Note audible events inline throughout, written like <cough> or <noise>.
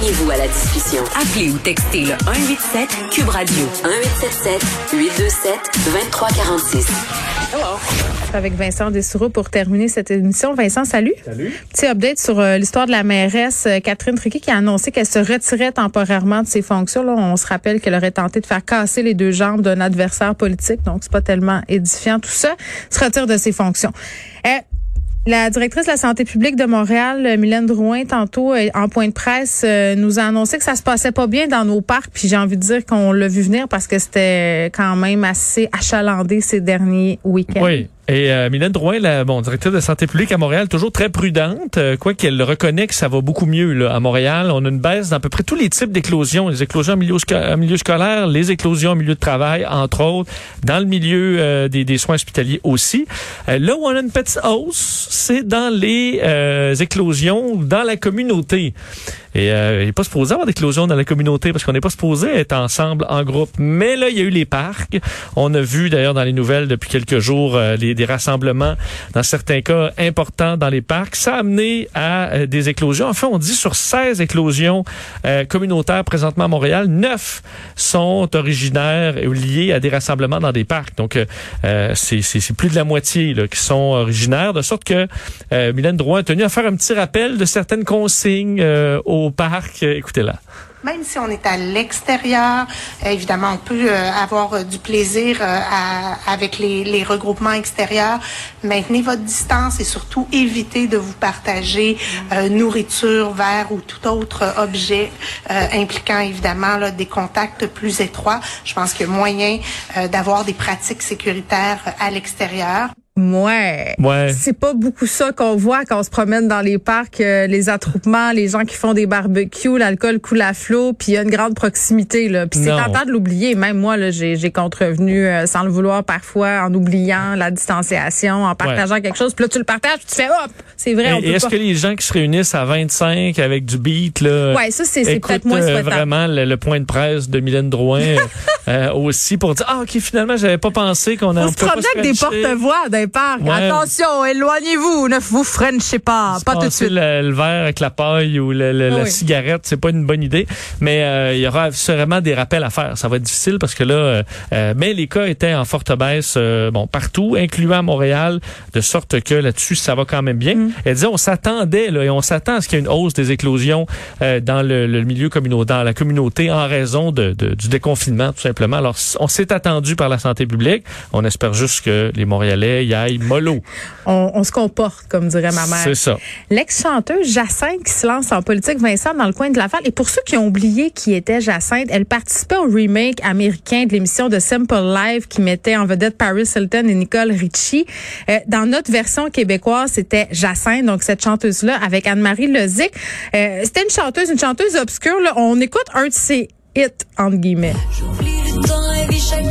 Joignez-vous à la discussion. Appelez ou textez le 187 Cube Radio 1877 827 2346. Avec Vincent Dessoureau pour terminer cette émission. Vincent, salut. Salut. Petit update sur euh, l'histoire de la mairesse euh, Catherine Triquet qui a annoncé qu'elle se retirait temporairement de ses fonctions. Là, on se rappelle qu'elle aurait tenté de faire casser les deux jambes d'un adversaire politique, donc c'est pas tellement édifiant tout ça. Se retire de ses fonctions. Euh, la directrice de la santé publique de Montréal, euh, Mylène Drouin, tantôt euh, en point de presse, euh, nous a annoncé que ça se passait pas bien dans nos parcs. Puis j'ai envie de dire qu'on l'a vu venir parce que c'était quand même assez achalandé ces derniers week-ends. Oui. Et euh, Mylène Drouin, la bon, directrice de santé publique à Montréal, toujours très prudente, euh, quoi qu'elle reconnaît que ça va beaucoup mieux là, à Montréal. On a une baisse dans à peu près tous les types d'éclosions. Les éclosions en milieu, scolaire, les éclosions en milieu de travail, entre autres, dans le milieu euh, des, des soins hospitaliers aussi. Euh, là où on a une petite hausse, c'est dans les euh, éclosions dans la communauté. Et euh, il n'est pas supposé avoir d'éclosion dans la communauté parce qu'on n'est pas supposé être ensemble en groupe. Mais là, il y a eu les parcs. On a vu d'ailleurs dans les nouvelles depuis quelques jours euh, les, des rassemblements, dans certains cas importants dans les parcs. Ça a amené à euh, des éclosions. Enfin, on dit sur 16 éclosions euh, communautaires présentement à Montréal, 9 sont originaires ou liés à des rassemblements dans des parcs. Donc, euh, c'est plus de la moitié là, qui sont originaires, de sorte que Mylène Drouin a tenu à faire un petit rappel de certaines consignes euh, au parc. Euh, Écoutez-la. Même si on est à l'extérieur, euh, évidemment, on peut euh, avoir euh, du plaisir euh, à- avec les, les regroupements extérieurs. Maintenez votre distance et surtout évitez de vous partager euh, nourriture, verre ou tout autre objet impliquant évidemment là, des contacts plus étroits. Je pense qu'il y a moyen d'avoir des pratiques sécuritaires à l'extérieur. Ouais. Ouais. C'est pas beaucoup ça qu'on voit quand on se promène dans les parcs, euh, les attroupements, les gens qui font des barbecues, l'alcool coule à flot, puis il y a une grande proximité là. Puis c'est tentant de l'oublier. Même moi là, j'ai j'ai contrevenu euh, sans le vouloir parfois en oubliant la distanciation, en partageant quelque chose. Puis là tu le partages, puis tu fais hop, c'est vrai, on Et, peut et est-ce pas. que les gens qui se réunissent à 25 avec du beat, là, Ouais, ça c'est c'est peut-être moins euh, souhaitable. vraiment le, le point de presse de Mylène Drouin <laughs> euh, aussi pour dire ah ok finalement j'avais pas pensé qu'on a On se promenait avec des porte-voix Ouais. Attention, éloignez-vous, ne vous frenchez pas, pas tout de suite. Le, le verre avec la paille ou le- le- la cigarette, c'est pas une bonne idée. Mais euh, il y aura sûrement des rappels à faire. Ça va être difficile parce que là, euh, euh, mais les cas étaient en forte baisse, euh, bon partout, incluant à Montréal, de sorte que là-dessus ça va quand même bien. Mm. Elle disait on s'attendait là et on s'attend à ce qu'il y ait une hausse des éclosions dans le, le milieu communautaire, dans la communauté en raison de, de- du déconfinement tout simplement. Alors on s'est attendu par la santé publique. On espère juste que les Montréalais y aillent mollo. On, on se comporte, comme dirait ma mère. C'est ça. L'ex-chanteuse Jacinthe qui se lance en politique, Vincent, dans le coin de Laval. Et pour ceux qui ont oublié qui était Jacinthe, elle participait au remake américain de l'émission de Simple Life qui mettait en vedette Paris Hilton et Nicole Richie. Euh, dans notre version québécoise, c'était Jacinthe, donc cette chanteuse-là, avec Anne-Marie Lozic. Euh, c'était une chanteuse, une chanteuse obscure. Là. On écoute un de ses hits, entre guillemets. J'oublie le temps et vis chaque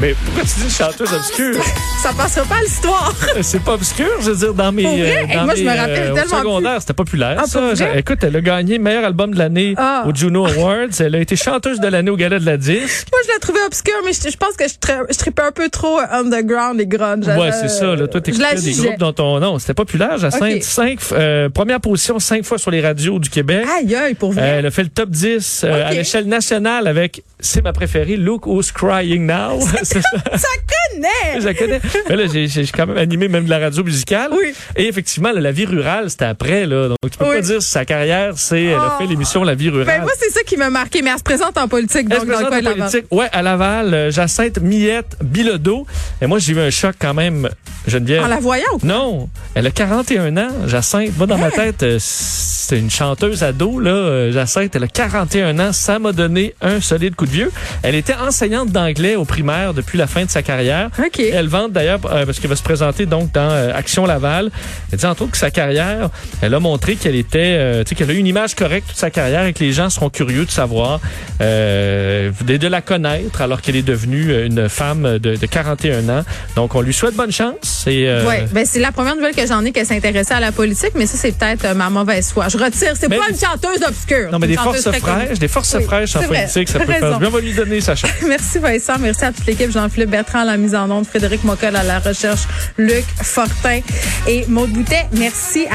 Mais pourquoi tu dis chanteuse obscure? Ça passera pas à l'histoire. <laughs> C'est pas obscur, je veux dire, dans mes. Pour vrai? euh, dans moi, je mes, me rappelle euh, tellement secondaire, c'était populaire. Ah, ça. vrai? Écoute, elle a gagné meilleur album de l'année Ah. au Juno Awards. Elle a été chanteuse de l'année au Gala de la Disque. Moi, je la trouvais obscure, mais je, je pense que je, je tripais un peu trop underground et grunge. Ouais, Euh, c'est ça. Là, toi, je t'écoutais des groupes dont ton nom. C'était populaire, Jacinthe. Cinq, euh, première position cinq fois sur les radios du Québec. Aïe, aïe, pour Euh, vrai. elle a fait le top 10 euh, à l'échelle nationale avec, c'est ma préférée, Look Who's Crying Now. <laughs> <laughs> C'est ça. ça connaît! Je connais. Mais là, j'ai quand même animé même de la radio musicale. Oui. Et effectivement, là, la vie rurale, c'était après. Là. Donc, tu peux Oui. pas dire sa carrière, c'est elle a Oh. fait l'émission La vie rurale. Ben, moi, c'est ça qui m'a marqué, mais elle se présente en politique, Elle donc se dans le présente en politique. Ouais, à Laval, euh, Jacinthe Millette Bilodeau. Et moi, j'ai eu un choc quand même, Geneviève. En la voyant ou quoi? Non, elle a 41 ans, Jacinthe. Moi, dans ma tête, euh, c'était une chanteuse ado, là, euh, Jacinthe, elle a 41 ans, ça m'a donné un solide coup de vieux. Elle était enseignante d'anglais au primaire depuis la fin de sa carrière. Elle vante d'ailleurs, euh, parce qu'elle va se présenter donc dans euh, Action Laval. Elle dit entre autres que sa carrière, elle a montré qu'elle était, euh, tu sais, qu'elle a eu une image correcte toute sa carrière et que les gens seront curieux de savoir, de, de la connaître alors qu'elle est devenue une femme de, de 41 ans. Donc on lui souhaite bonne chance. Et, Ouais, ben c'est la première nouvelle que j'en ai qu'elle s'intéressait à la politique, mais ça c'est peut-être ma mauvaise foi. Je retire, c'est pas une chanteuse obscure. Non, mais des forces fraîches, des forces fraîches en politique, ça peut <laughs> faire. On va lui donner sa chance. <laughs> Merci Vincent, merci à toute l'équipe, Jean-Philippe Bertrand à la mise en onde, Frédéric Mockel à la recherche, Luc Fortin et Maude Boutet. Merci à